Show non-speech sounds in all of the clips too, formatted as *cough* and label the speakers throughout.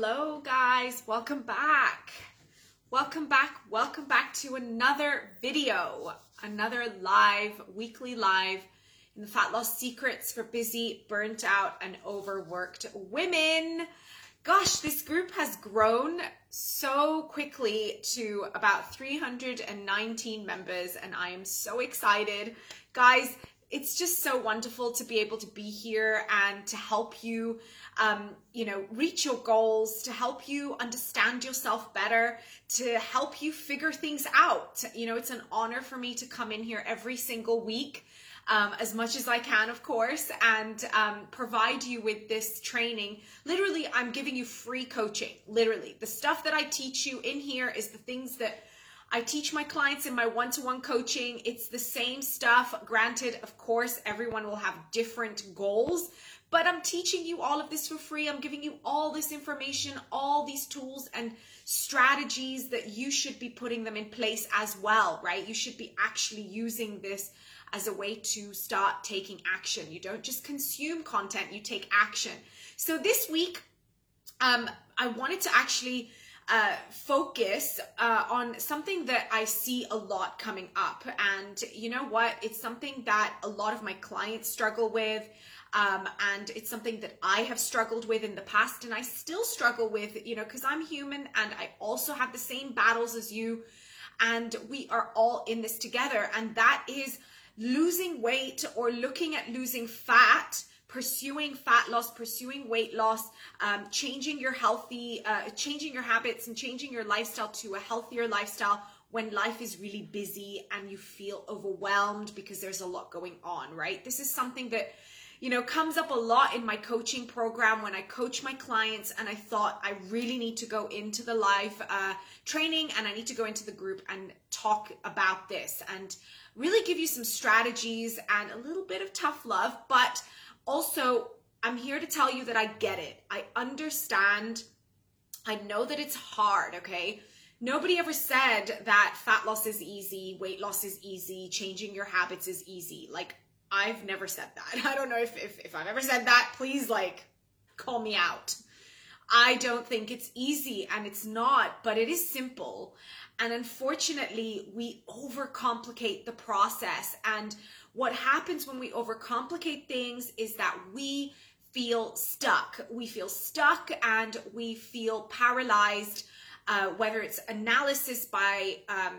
Speaker 1: Hello, guys. Welcome back. Welcome back. Welcome back to another video, another live, weekly live in the Fat Loss Secrets for Busy, Burnt Out, and Overworked Women. Gosh, this group has grown so quickly to about 319 members, and I am so excited. Guys, it's just so wonderful to be able to be here and to help you um, you know reach your goals to help you understand yourself better to help you figure things out you know it's an honor for me to come in here every single week um, as much as I can, of course, and um, provide you with this training. Literally, I'm giving you free coaching. Literally, the stuff that I teach you in here is the things that I teach my clients in my one to one coaching. It's the same stuff. Granted, of course, everyone will have different goals, but I'm teaching you all of this for free. I'm giving you all this information, all these tools and strategies that you should be putting them in place as well, right? You should be actually using this as a way to start taking action. You don't just consume content, you take action. So this week, um, I wanted to actually uh, focus uh, on something that I see a lot coming up. And you know what? It's something that a lot of my clients struggle with. Um, and it's something that I have struggled with in the past and I still struggle with, you know, because I'm human and I also have the same battles as you. And we are all in this together. And that is losing weight or looking at losing fat pursuing fat loss, pursuing weight loss, um, changing your healthy, uh, changing your habits and changing your lifestyle to a healthier lifestyle when life is really busy and you feel overwhelmed because there's a lot going on, right? This is something that you know comes up a lot in my coaching program when i coach my clients and i thought i really need to go into the live uh, training and i need to go into the group and talk about this and really give you some strategies and a little bit of tough love but also, I'm here to tell you that I get it. I understand. I know that it's hard, okay? Nobody ever said that fat loss is easy, weight loss is easy, changing your habits is easy. Like, I've never said that. *laughs* I don't know if, if, if I've ever said that. Please, like, call me out. I don't think it's easy and it's not, but it is simple. And unfortunately, we overcomplicate the process and what happens when we overcomplicate things is that we feel stuck. We feel stuck and we feel paralyzed, uh, whether it's analysis by um,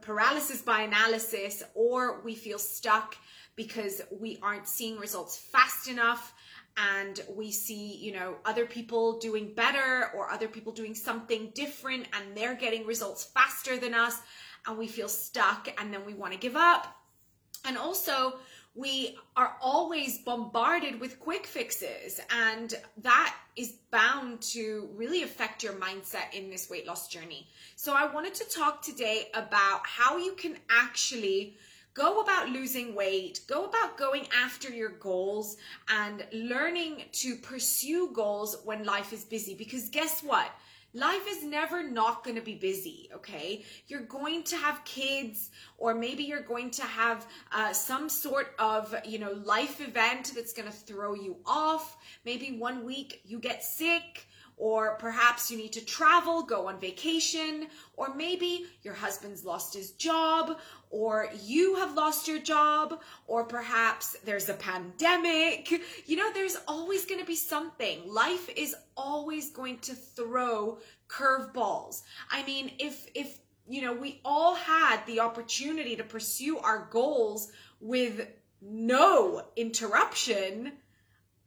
Speaker 1: paralysis by analysis, or we feel stuck because we aren't seeing results fast enough and we see you know other people doing better or other people doing something different and they're getting results faster than us and we feel stuck and then we want to give up and also, we are always bombarded with quick fixes, and that is bound to really affect your mindset in this weight loss journey. So, I wanted to talk today about how you can actually go about losing weight, go about going after your goals, and learning to pursue goals when life is busy. Because guess what? Life is never not going to be busy okay? You're going to have kids or maybe you're going to have uh, some sort of you know life event that's going to throw you off. Maybe one week you get sick or perhaps you need to travel, go on vacation, or maybe your husband's lost his job, or you have lost your job, or perhaps there's a pandemic. You know, there's always going to be something. Life is always going to throw curveballs. I mean, if if you know, we all had the opportunity to pursue our goals with no interruption,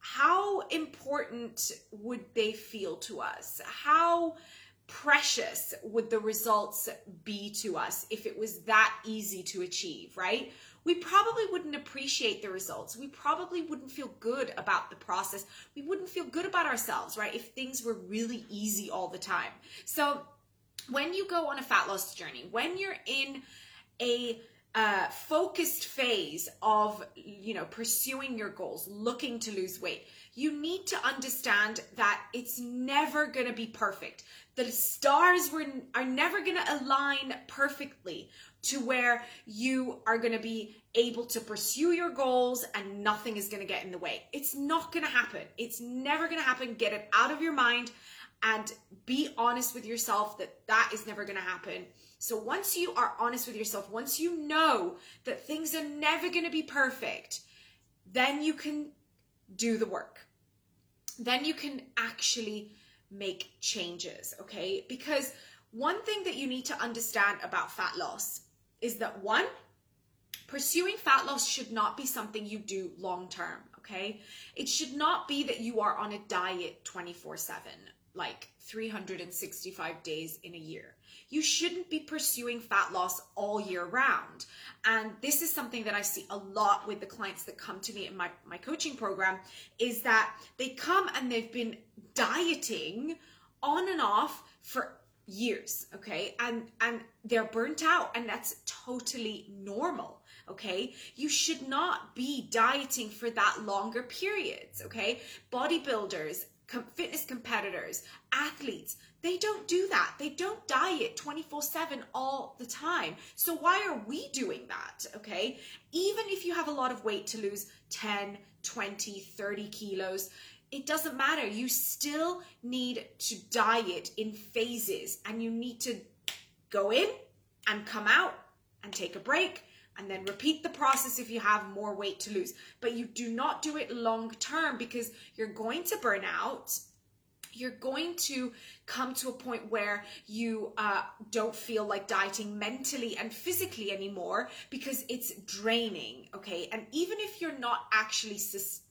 Speaker 1: how important would they feel to us? How precious would the results be to us if it was that easy to achieve, right? We probably wouldn't appreciate the results. We probably wouldn't feel good about the process. We wouldn't feel good about ourselves, right? If things were really easy all the time. So, when you go on a fat loss journey, when you're in a uh, focused phase of you know pursuing your goals looking to lose weight. You need to understand that it's never going to be perfect. The stars were are never going to align perfectly to where you are going to be able to pursue your goals and nothing is going to get in the way. It's not going to happen. It's never going to happen. Get it out of your mind and be honest with yourself that that is never going to happen. So once you are honest with yourself, once you know that things are never going to be perfect, then you can do the work. Then you can actually make changes, okay? Because one thing that you need to understand about fat loss is that one, pursuing fat loss should not be something you do long term, okay? It should not be that you are on a diet 24 7, like 365 days in a year. You shouldn't be pursuing fat loss all year round. And this is something that I see a lot with the clients that come to me in my, my coaching program is that they come and they've been dieting on and off for years okay and and they're burnt out and that's totally normal okay you should not be dieting for that longer periods okay bodybuilders com- fitness competitors athletes. They don't do that. They don't diet 24/7 all the time. So why are we doing that okay? Even if you have a lot of weight to lose 10 20 30 kilos it doesn't matter. You still need to diet in phases and you need to go in and come out and take a break and then repeat the process if you have more weight to lose. But you do not do it long term because you're going to burn out. You're going to come to a point where you uh, don't feel like dieting mentally and physically anymore because it's draining. Okay. And even if you're not actually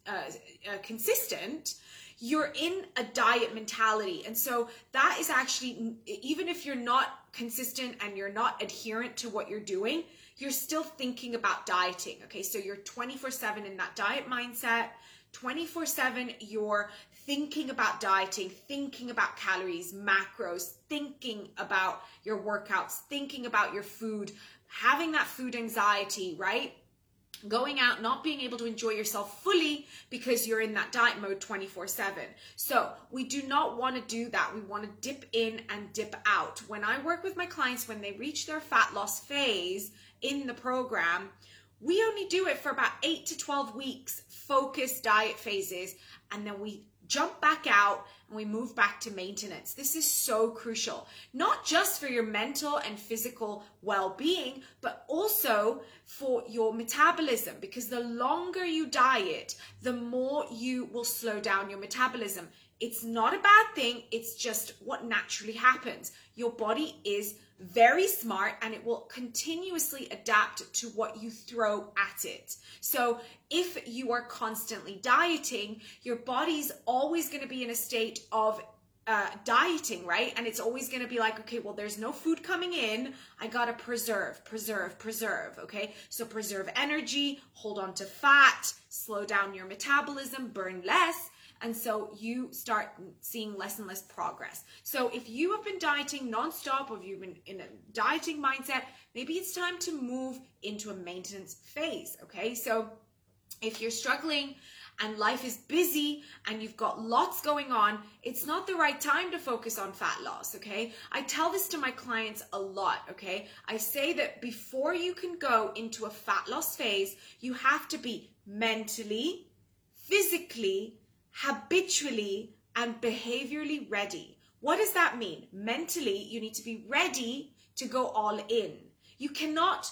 Speaker 1: uh, uh, consistent, you're in a diet mentality. And so that is actually, even if you're not consistent and you're not adherent to what you're doing, you're still thinking about dieting. Okay. So you're 24 7 in that diet mindset. 24 7, you're thinking about dieting, thinking about calories, macros, thinking about your workouts, thinking about your food, having that food anxiety, right? going out, not being able to enjoy yourself fully because you're in that diet mode 24 7. So, we do not want to do that. We want to dip in and dip out. When I work with my clients, when they reach their fat loss phase in the program, we only do it for about 8 to 12 weeks, focused diet phases, and then we jump back out and we move back to maintenance. This is so crucial, not just for your mental and physical well being, but also for your metabolism. Because the longer you diet, the more you will slow down your metabolism. It's not a bad thing, it's just what naturally happens. Your body is very smart and it will continuously adapt to what you throw at it. So, if you are constantly dieting, your body's always going to be in a state of uh, dieting, right? And it's always going to be like, okay, well, there's no food coming in. I got to preserve, preserve, preserve. Okay. So preserve energy, hold on to fat, slow down your metabolism, burn less. And so you start seeing less and less progress. So if you have been dieting nonstop or you've been in a dieting mindset, maybe it's time to move into a maintenance phase. Okay. So if you're struggling and life is busy and you've got lots going on, it's not the right time to focus on fat loss, okay? I tell this to my clients a lot, okay? I say that before you can go into a fat loss phase, you have to be mentally, physically, habitually and behaviorally ready. What does that mean? Mentally, you need to be ready to go all in. You cannot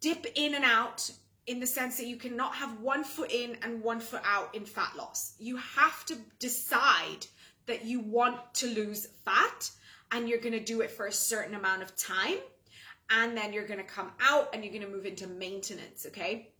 Speaker 1: dip in and out in the sense that you cannot have one foot in and one foot out in fat loss. You have to decide that you want to lose fat and you're going to do it for a certain amount of time and then you're going to come out and you're going to move into maintenance, okay?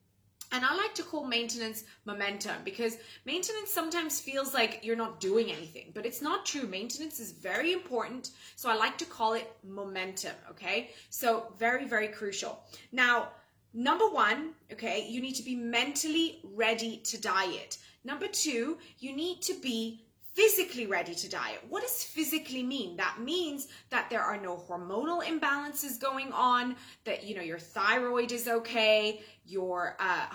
Speaker 1: And I like to call maintenance momentum because maintenance sometimes feels like you're not doing anything, but it's not true. Maintenance is very important. So I like to call it momentum. Okay. So very, very crucial. Now, number one, okay, you need to be mentally ready to diet. Number two, you need to be physically ready to diet. What does physically mean? That means that there are no hormonal imbalances going on, that you know your thyroid is okay, your uh,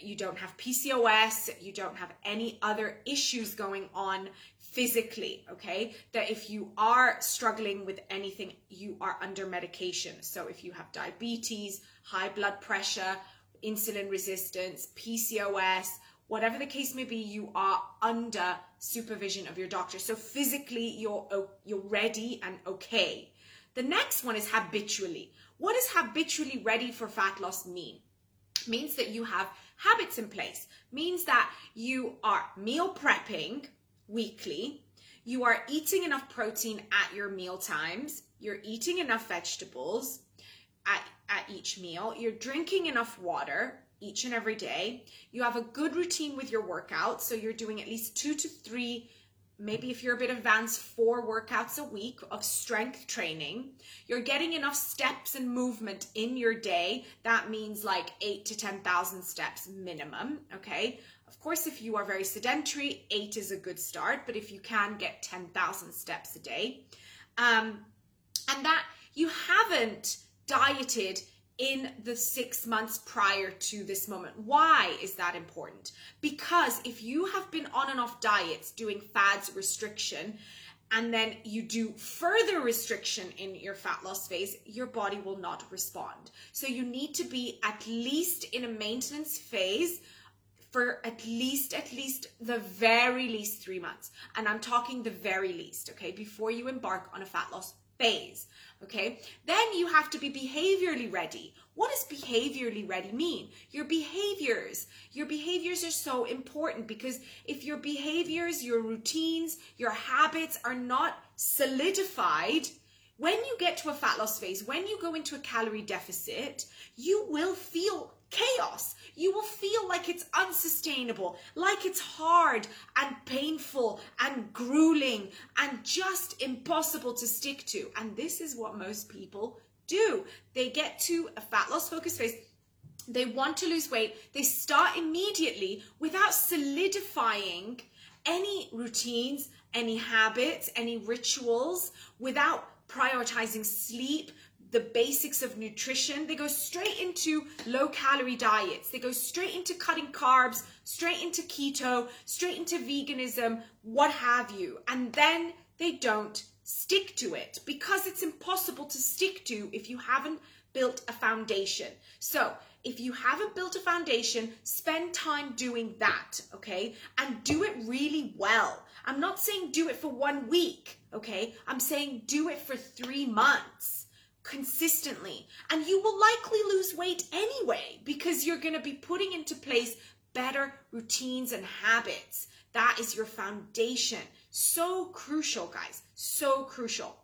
Speaker 1: you don't have PCOS, you don't have any other issues going on physically, okay? That if you are struggling with anything, you are under medication. So if you have diabetes, high blood pressure, insulin resistance, PCOS, whatever the case may be, you are under supervision of your doctor. So physically, you're you're ready and okay. The next one is habitually. What does habitually ready for fat loss mean? Means that you have habits in place. Means that you are meal prepping weekly. You are eating enough protein at your meal times. You're eating enough vegetables at, at each meal. You're drinking enough water each and every day. You have a good routine with your workout. So you're doing at least two to three, maybe if you're a bit advanced, four workouts a week of strength training. You're getting enough steps and movement in your day. That means like eight to 10,000 steps minimum. Okay. Of course, if you are very sedentary, eight is a good start, but if you can get 10,000 steps a day, um, and that you haven't dieted in the six months prior to this moment. Why is that important? Because if you have been on and off diets doing fads restriction, and then you do further restriction in your fat loss phase, your body will not respond. So you need to be at least in a maintenance phase for at least at least the very least 3 months. And I'm talking the very least, okay, before you embark on a fat loss phase. Okay, then you have to be behaviorally ready. What does behaviorally ready mean? Your behaviors. Your behaviors are so important because if your behaviors, your routines, your habits are not solidified, when you get to a fat loss phase, when you go into a calorie deficit, you will feel chaos. You will feel like it's unsustainable, like it's hard and painful and grueling and just impossible to stick to. And this is what most people do. They get to a fat loss focus phase. They want to lose weight. They start immediately without solidifying any routines, any habits, any rituals, without prioritizing sleep, the basics of nutrition. They go straight into low calorie diets. They go straight into cutting carbs, straight into keto, straight into veganism, what have you. And then they don't stick to it because it's impossible to stick to if you haven't built a foundation. So, if you haven't built a foundation, spend time doing that, okay? And do it really well. I'm not saying do it for one week, okay? I'm saying do it for three months consistently. And you will likely lose weight anyway because you're going to be putting into place better routines and habits. That is your foundation. So crucial, guys. So crucial.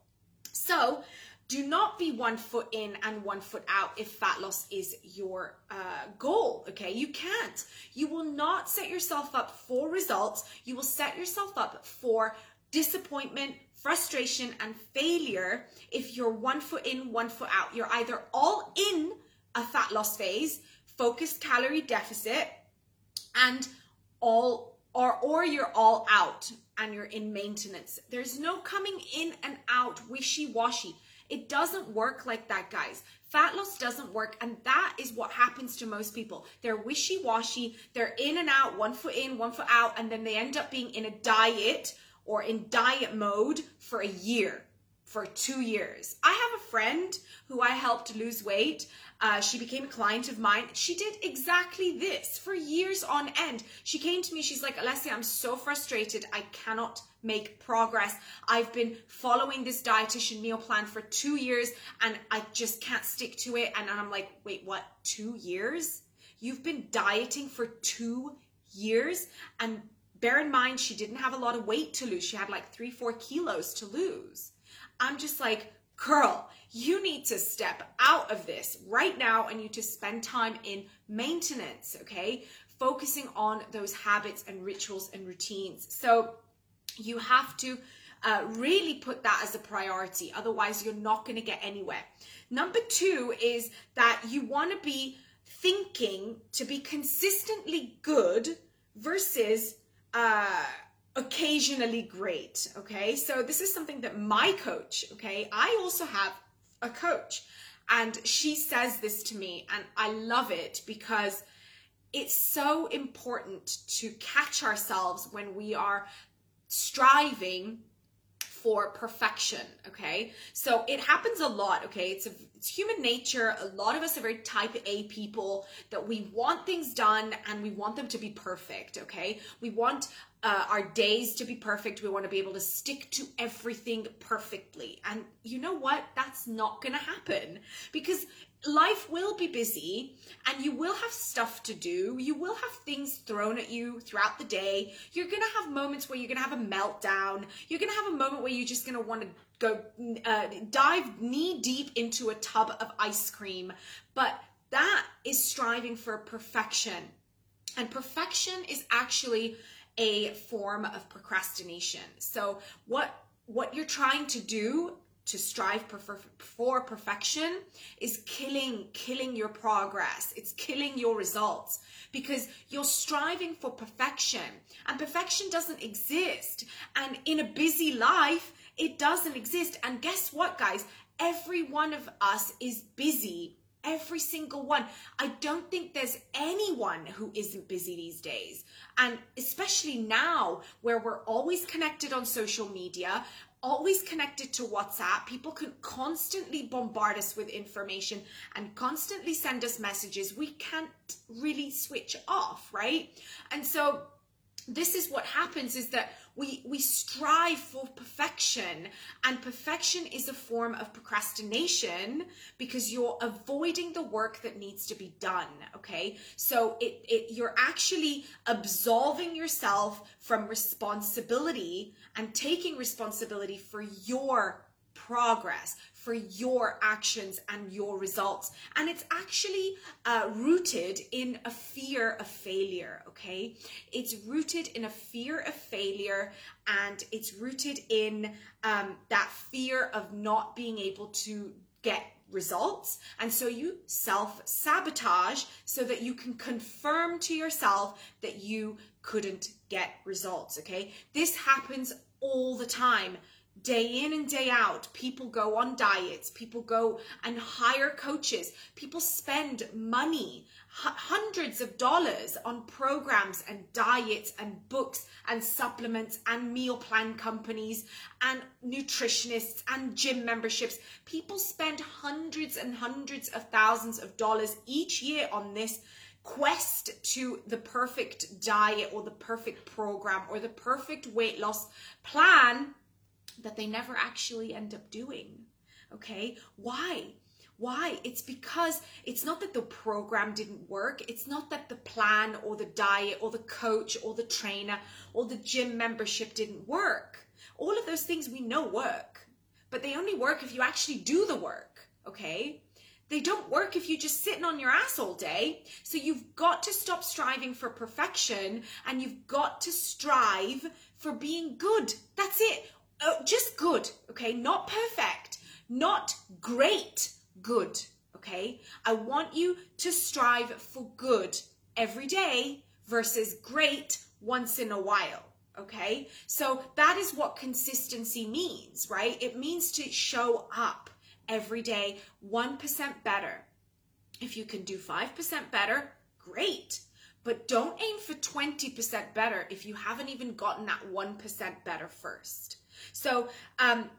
Speaker 1: So, do not be one foot in and one foot out if fat loss is your uh, goal. Okay, you can't. You will not set yourself up for results. You will set yourself up for disappointment, frustration, and failure if you're one foot in, one foot out. You're either all in a fat loss phase, focused calorie deficit, and all or or you're all out and you're in maintenance. There's no coming in and out wishy-washy. It doesn't work like that, guys. Fat loss doesn't work, and that is what happens to most people. They're wishy washy, they're in and out, one foot in, one foot out, and then they end up being in a diet or in diet mode for a year, for two years. I have a friend who I helped lose weight. Uh, she became a client of mine. She did exactly this for years on end. She came to me, she's like, Alessia, I'm so frustrated. I cannot make progress. I've been following this dietitian meal plan for two years and I just can't stick to it. And I'm like, wait, what? Two years? You've been dieting for two years? And bear in mind, she didn't have a lot of weight to lose. She had like three, four kilos to lose. I'm just like, girl, you need to step out of this right now and you to spend time in maintenance, okay? Focusing on those habits and rituals and routines. So you have to uh, really put that as a priority. Otherwise, you're not going to get anywhere. Number two is that you want to be thinking to be consistently good versus uh, occasionally great. Okay, so this is something that my coach, okay, I also have a coach, and she says this to me, and I love it because it's so important to catch ourselves when we are striving for perfection okay? So it happens a lot okay? It's a, it's human nature. A lot of us are very type a people that we want things done and we want them to be perfect okay? We want uh, our days to be perfect. We want to be able to stick to everything perfectly. And you know what? That's not going to happen because life will be busy and you will have stuff to do. You will have things thrown at you throughout the day. You're going to have moments where you're going to have a meltdown. You're going to have a moment where you're just going to want to go uh, dive knee deep into a tub of ice cream. But that is striving for perfection. And perfection is actually a form of procrastination. So what what you're trying to do to strive for perfection is killing killing your progress. It's killing your results because you're striving for perfection and perfection doesn't exist. And in a busy life it doesn't exist. And guess what guys? Every one of us is busy. Every single one. I don't think there's anyone who isn't busy these days. And especially now where we're always connected on social media, always connected to WhatsApp. People can constantly bombard us with information and constantly send us messages. We can't really switch off, right? And so this is what happens is that we we strive for perfection and perfection is a form of procrastination because you're avoiding the work that needs to be done okay? So it, it you're actually absolving yourself from responsibility and taking responsibility for your progress, for your actions and your results. And it's actually uh, rooted in a fear of failure, okay? It's rooted in a fear of failure and it's rooted in um, that fear of not being able to get results. And so you self sabotage so that you can confirm to yourself that you couldn't get results. Okay. This happens all the time day in and day out. People go on diets, people go and hire coaches, people spend money, hundreds of dollars on programs and diets and books and supplements and meal plan companies and nutritionists and gym memberships. People spend hundreds and hundreds of thousands of dollars each year on this quest to the perfect diet or the perfect program or the perfect weight loss plan that they never actually end up doing. Okay? Why? Why? It's because it's not that the program didn't work. It's not that the plan or the diet or the coach or the trainer or the gym membership didn't work. All of those things we know work, but they only work if you actually do the work. Okay? They don't work if you're just sitting on your ass all day. So you've got to stop striving for perfection and you've got to strive for being good. That's it. Oh, just good, okay? Not perfect, not great, good, okay? I want you to strive for good every day versus great once in a while, okay? So that is what consistency means, right? It means to show up every day 1% better. If you can do 5% better, great. But don't aim for 20% better if you haven't even gotten that 1% better first. So, um,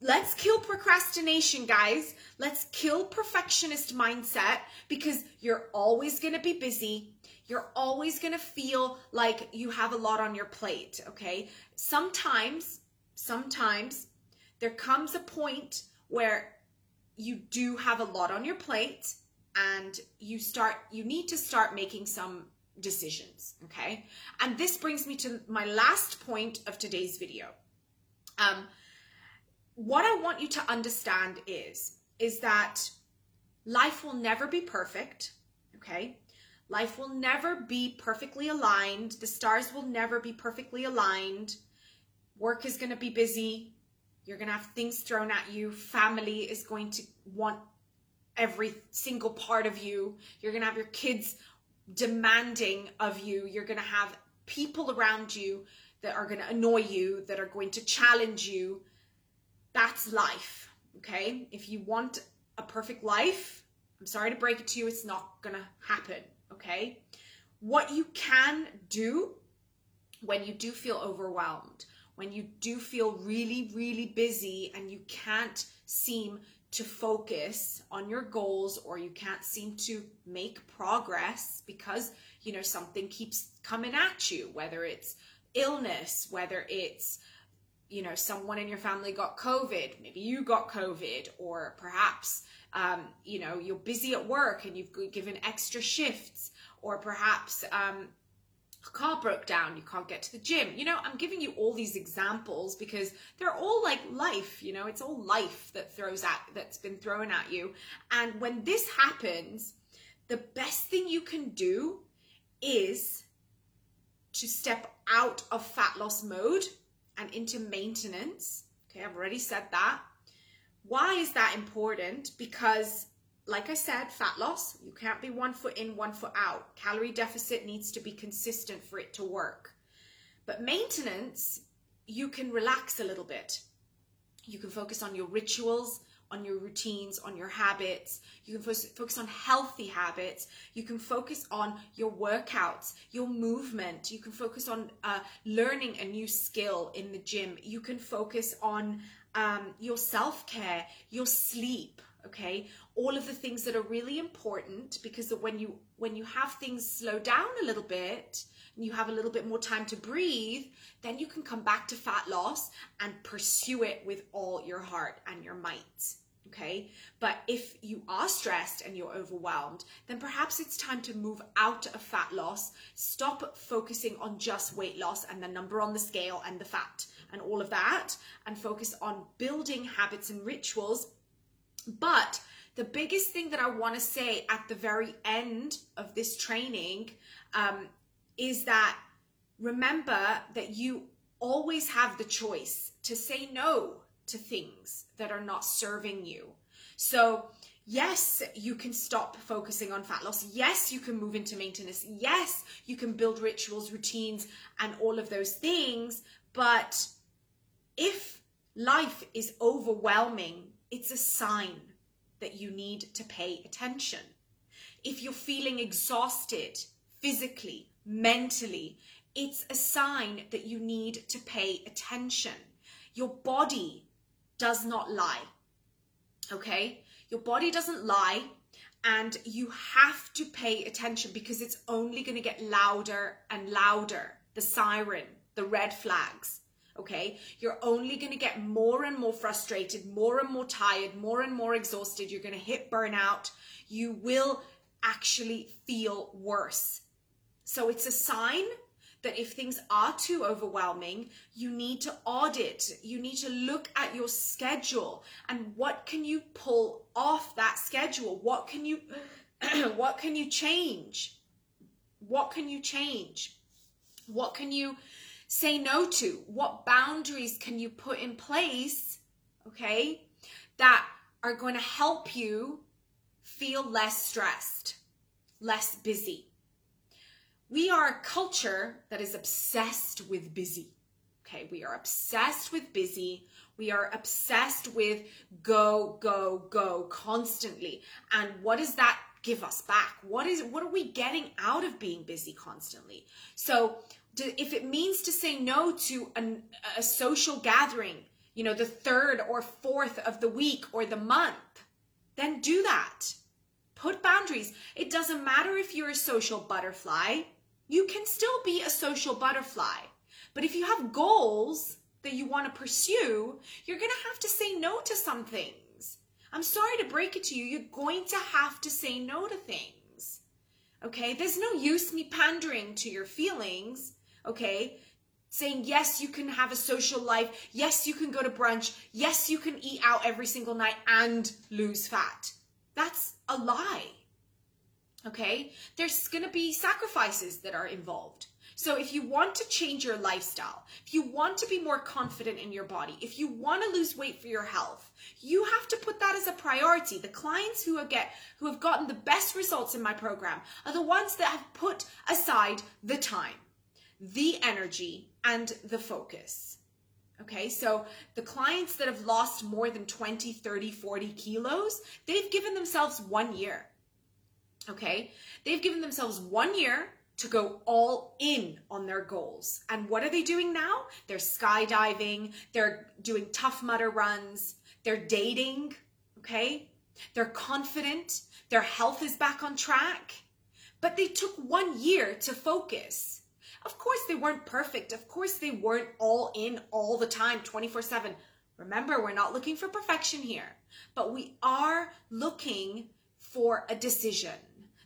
Speaker 1: let's kill procrastination, guys. Let's kill perfectionist mindset because you're always going to be busy. You're always going to feel like you have a lot on your plate, okay? Sometimes, sometimes there comes a point where you do have a lot on your plate and you start you need to start making some decisions, okay? And this brings me to my last point of today's video. Um, what I want you to understand is is that life will never be perfect, okay? Life will never be perfectly aligned. The stars will never be perfectly aligned. Work is going to be busy. You're going to have things thrown at you. Family is going to want every single part of you. You're going to have your kids demanding of you. You're going to have people around you that are going to annoy you, that are going to challenge you. That's life, okay? If you want a perfect life, I'm sorry to break it to you, it's not going to happen, okay? What you can do when you do feel overwhelmed, when you do feel really, really busy and you can't seem to focus on your goals or you can't seem to make progress because, you know, something keeps coming at you, whether it's illness, whether it's you know someone in your family got covid maybe you got covid or perhaps um, you know you're busy at work and you've given extra shifts or perhaps um, a car broke down you can't get to the gym. You know i'm giving you all these examples because they're all like life you know it's all life that throws at that's been thrown at you. And when this happens the best thing you can do is to step out of fat loss mode and into maintenance. Okay, I've already said that. Why is that important? Because, like I said, fat loss, you can't be one foot in, one foot out. Calorie deficit needs to be consistent for it to work. But maintenance, you can relax a little bit. You can focus on your rituals, on your routines, on your habits. You can focus on healthy habits. You can focus on your workouts, your movement. You can focus on uh, learning a new skill in the gym. You can focus on um, your self care, your sleep. Okay, all of the things that are really important because when you when you have things slow down a little bit and you have a little bit more time to breathe, then you can come back to fat loss and pursue it with all your heart and your might okay? But if you are stressed and you're overwhelmed, then perhaps it's time to move out of fat loss, stop focusing on just weight loss and the number on the scale and the fat and all of that, and focus on building habits and rituals. But the biggest thing that I want to say at the very end of this training um, is that remember that you always have the choice to say no to things that are not serving you. So, yes, you can stop focusing on fat loss. Yes, you can move into maintenance. Yes, you can build rituals, routines, and all of those things. But if life is overwhelming, it's a sign that you need to pay attention. If you're feeling exhausted physically, mentally, it's a sign that you need to pay attention. Your body does not lie. Okay? Your body doesn't lie and you have to pay attention because it's only going to get louder and louder. The siren, the red flags. Okay? You're only going to get more and more frustrated, more and more tired, more and more exhausted. You're going to hit burnout. You will actually feel worse. So it's a sign that if things are too overwhelming, you need to audit, you need to look at your schedule and what can you pull off that schedule? What can you *clears throat* what can you change? What can you change? What can you say no to? What boundaries can you put in place, okay, that are going to help you feel less stressed, less busy? We are a culture that is obsessed with busy. Okay, we are obsessed with busy. We are obsessed with go, go, go constantly. And what does that give us back? What is what are we getting out of being busy constantly? So, if it means to say no to an, a social gathering, you know, the third or fourth of the week or the month, then do that. Put boundaries. It doesn't matter if you're a social butterfly you can still be a social butterfly. But if you have goals that you want to pursue, you're going to have to say no to some things. I'm sorry to break it to you. You're going to have to say no to things. Okay? There's no use me pandering to your feelings. Okay? Saying, yes, you can have a social life. Yes, you can go to brunch. Yes, you can eat out every single night and lose fat. That's a lie. Okay? There's going to be sacrifices that are involved. So if you want to change your lifestyle, if you want to be more confident in your body, if you want to lose weight for your health, you have to put that as a priority. The clients who get who have gotten the best results in my program are the ones that have put aside the time, the energy, and the focus. Okay, so the clients that have lost more than 20, 30, 40 kilos, they've given themselves one year. Okay? They've given themselves one year to go all in on their goals. And what are they doing now? They're skydiving, they're doing tough mudder runs, they're dating, okay? They're confident, their health is back on track. But they took one year to focus. Of course, they weren't perfect. Of course, they weren't all in all the time, 24 7. Remember, we're not looking for perfection here, but we are looking for a decision.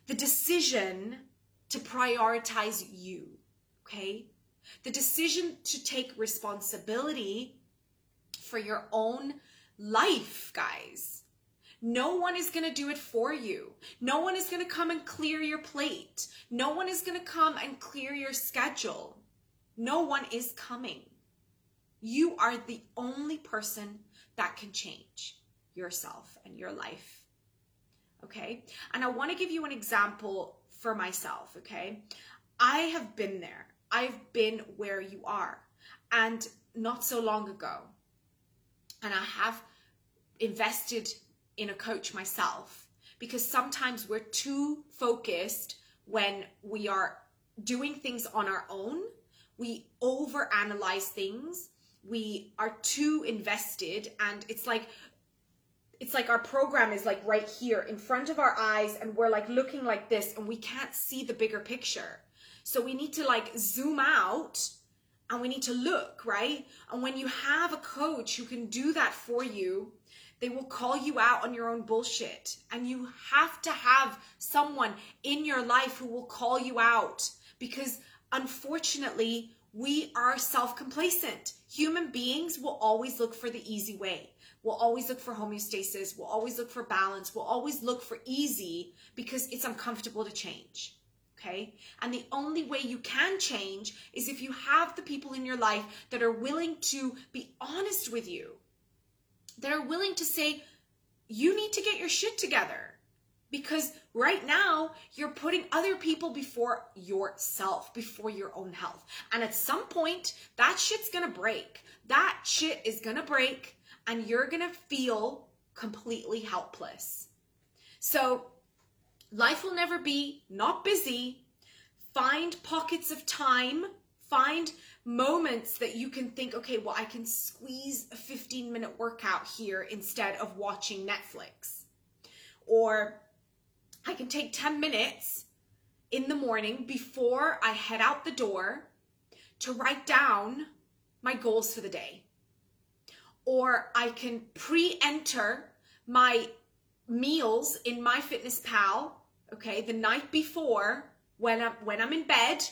Speaker 1: The decision to prioritize you, okay? The decision to take responsibility for your own life, guys. No one is going to do it for you. No one is going to come and clear your plate. No one is going to come and clear your schedule. No one is coming. You are the only person that can change yourself and your life. Okay? And I want to give you an example for myself, okay? I have been there. I've been where you are. And not so long ago. And I have invested in a coach myself because sometimes we're too focused when we are doing things on our own. We overanalyze things. We are too invested and it's like it's like our program is like right here in front of our eyes and we're like looking like this and we can't see the bigger picture. So we need to like zoom out and we need to look, right? And when you have a coach who can do that for you, they will call you out on your own bullshit. And you have to have someone in your life who will call you out because unfortunately, we are self complacent. Human beings will always look for the easy way. We'll always look for homeostasis. We'll always look for balance. We'll always look for easy because it's uncomfortable to change. Okay. And the only way you can change is if you have the people in your life that are willing to be honest with you, that are willing to say, you need to get your shit together. Because right now, you're putting other people before yourself, before your own health. And at some point, that shit's gonna break. That shit is gonna break and you're going to feel completely helpless. So, life will never be not busy. Find pockets of time, find moments that you can think, okay, well, I can squeeze a 15 minute workout here instead of watching Netflix. Or I can take 10 minutes in the morning before I head out the door to write down my goals for the day or I can pre-enter my meals in MyFitnessPal, okay, the night before when I'm when I'm in bed,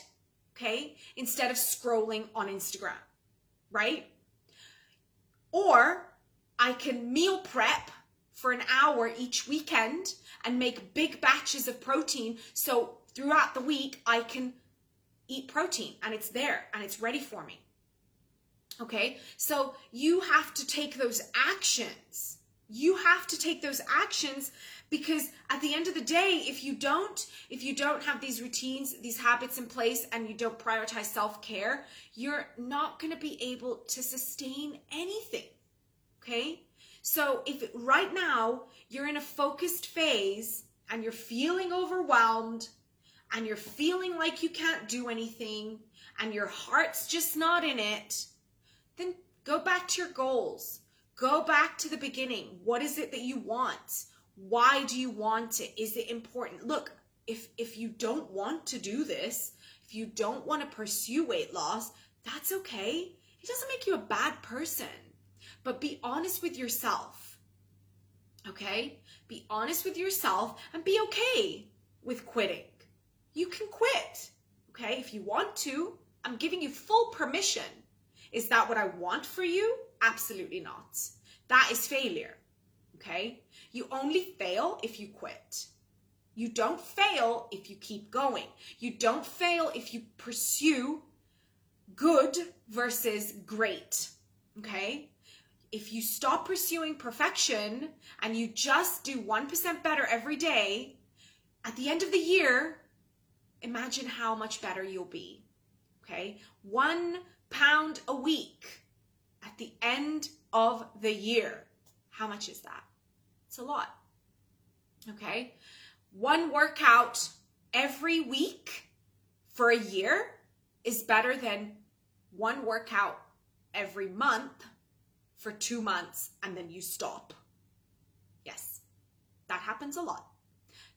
Speaker 1: okay, instead of scrolling on Instagram, right? Or I can meal prep for an hour each weekend and make big batches of protein so throughout the week I can eat protein and it's there and it's ready for me. Okay, so you have to take those actions. You have to take those actions because at the end of the day, if you don't, if you don't have these routines, these habits in place, and you don't prioritize self care, you're not going to be able to sustain anything. Okay, so if right now you're in a focused phase and you're feeling overwhelmed and you're feeling like you can't do anything and your heart's just not in it, then go back to your goals. Go back to the beginning. What is it that you want? Why do you want it? Is it important? Look, if if you don't want to do this, if you don't want to pursue weight loss, that's okay. It doesn't make you a bad person. But be honest with yourself. Okay? Be honest with yourself and be okay with quitting. You can quit. Okay? If you want to, I'm giving you full permission is that what I want for you? Absolutely not. That is failure. Okay? You only fail if you quit. You don't fail if you keep going. You don't fail if you pursue good versus great. Okay? If you stop pursuing perfection and you just do 1% better every day, at the end of the year, imagine how much better you'll be. Okay? One pound a week at the end of the year. How much is that? It's a lot. Okay. One workout every week for a year is better than one workout every month for two months and then you stop. Yes, that happens a lot.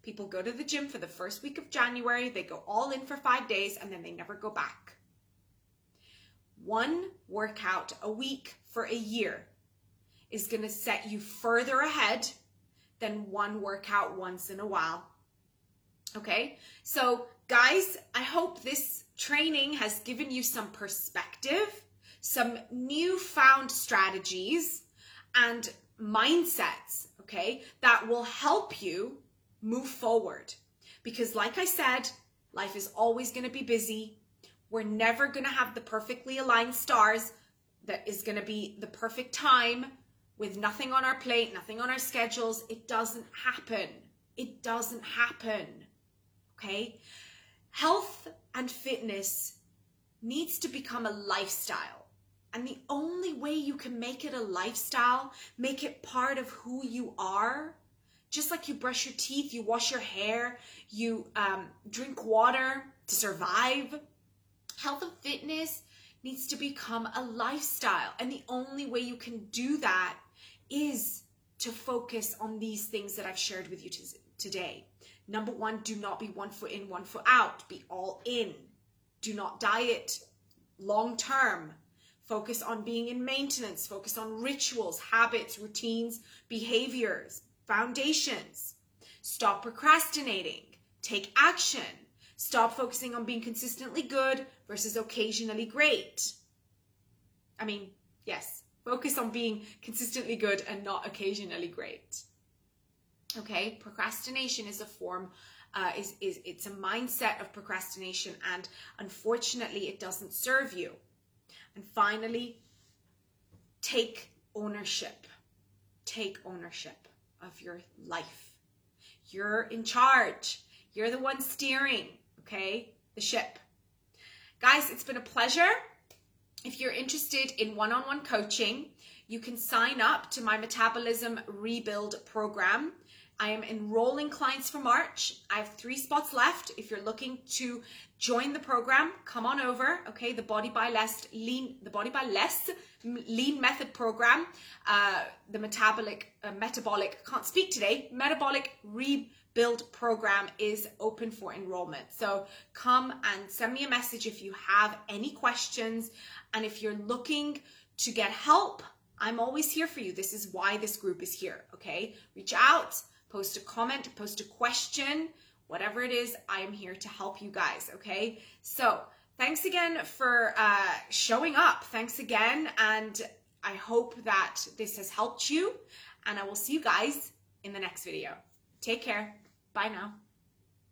Speaker 1: People go to the gym for the first week of January, they go all in for five days, and then they never go back. One workout a week for a year is going to set you further ahead than one workout once in a while. Okay, so guys, I hope this training has given you some perspective, some newfound strategies, and mindsets, okay, that will help you move forward. Because, like I said, life is always going to be busy. We're never going to have the perfectly aligned stars that is going to be the perfect time with nothing on our plate, nothing on our schedules. It doesn't happen. It doesn't happen. Okay? Health and fitness needs to become a lifestyle. And the only way you can make it a lifestyle, make it part of who you are, just like you brush your teeth, you wash your hair, you um, drink water to survive, health and fitness needs to become a lifestyle. And the only way you can do that is to focus on these things that I've shared with you today. Number one, do not be one foot in, one foot out. Be all in. Do not diet long term. Focus on being in maintenance. Focus on rituals, habits, routines, behaviors, foundations. Stop procrastinating. Take action. Stop focusing on being consistently good versus occasionally great. I mean, yes, focus on being consistently good and not occasionally great. Okay, procrastination is a form, uh, is, is it's a mindset of procrastination, and unfortunately, it doesn't serve you. And finally, take ownership. Take ownership of your life. You're in charge. You're the one steering, okay, the ship. Guys, it's been a pleasure. If you're interested in one on one coaching, you can sign up to my Metabolism Rebuild program. I am enrolling clients for March. I have three spots left. If you're looking to join the program, come on over. Okay, the Body by Less Lean, the Body by Less Lean Method program, uh, the metabolic, uh, metabolic, can't speak today, metabolic rebuild program is open for enrollment. So come and send me a message if you have any questions. And if you're looking to get help, I'm always here for you. This is why this group is here. Okay, reach out post a comment, post a question, whatever it is, I am here to help you guys, okay? So, thanks again for uh, showing up. Thanks again, and I hope that this has helped you, and I will see you guys in the next video. Take care. Bye now.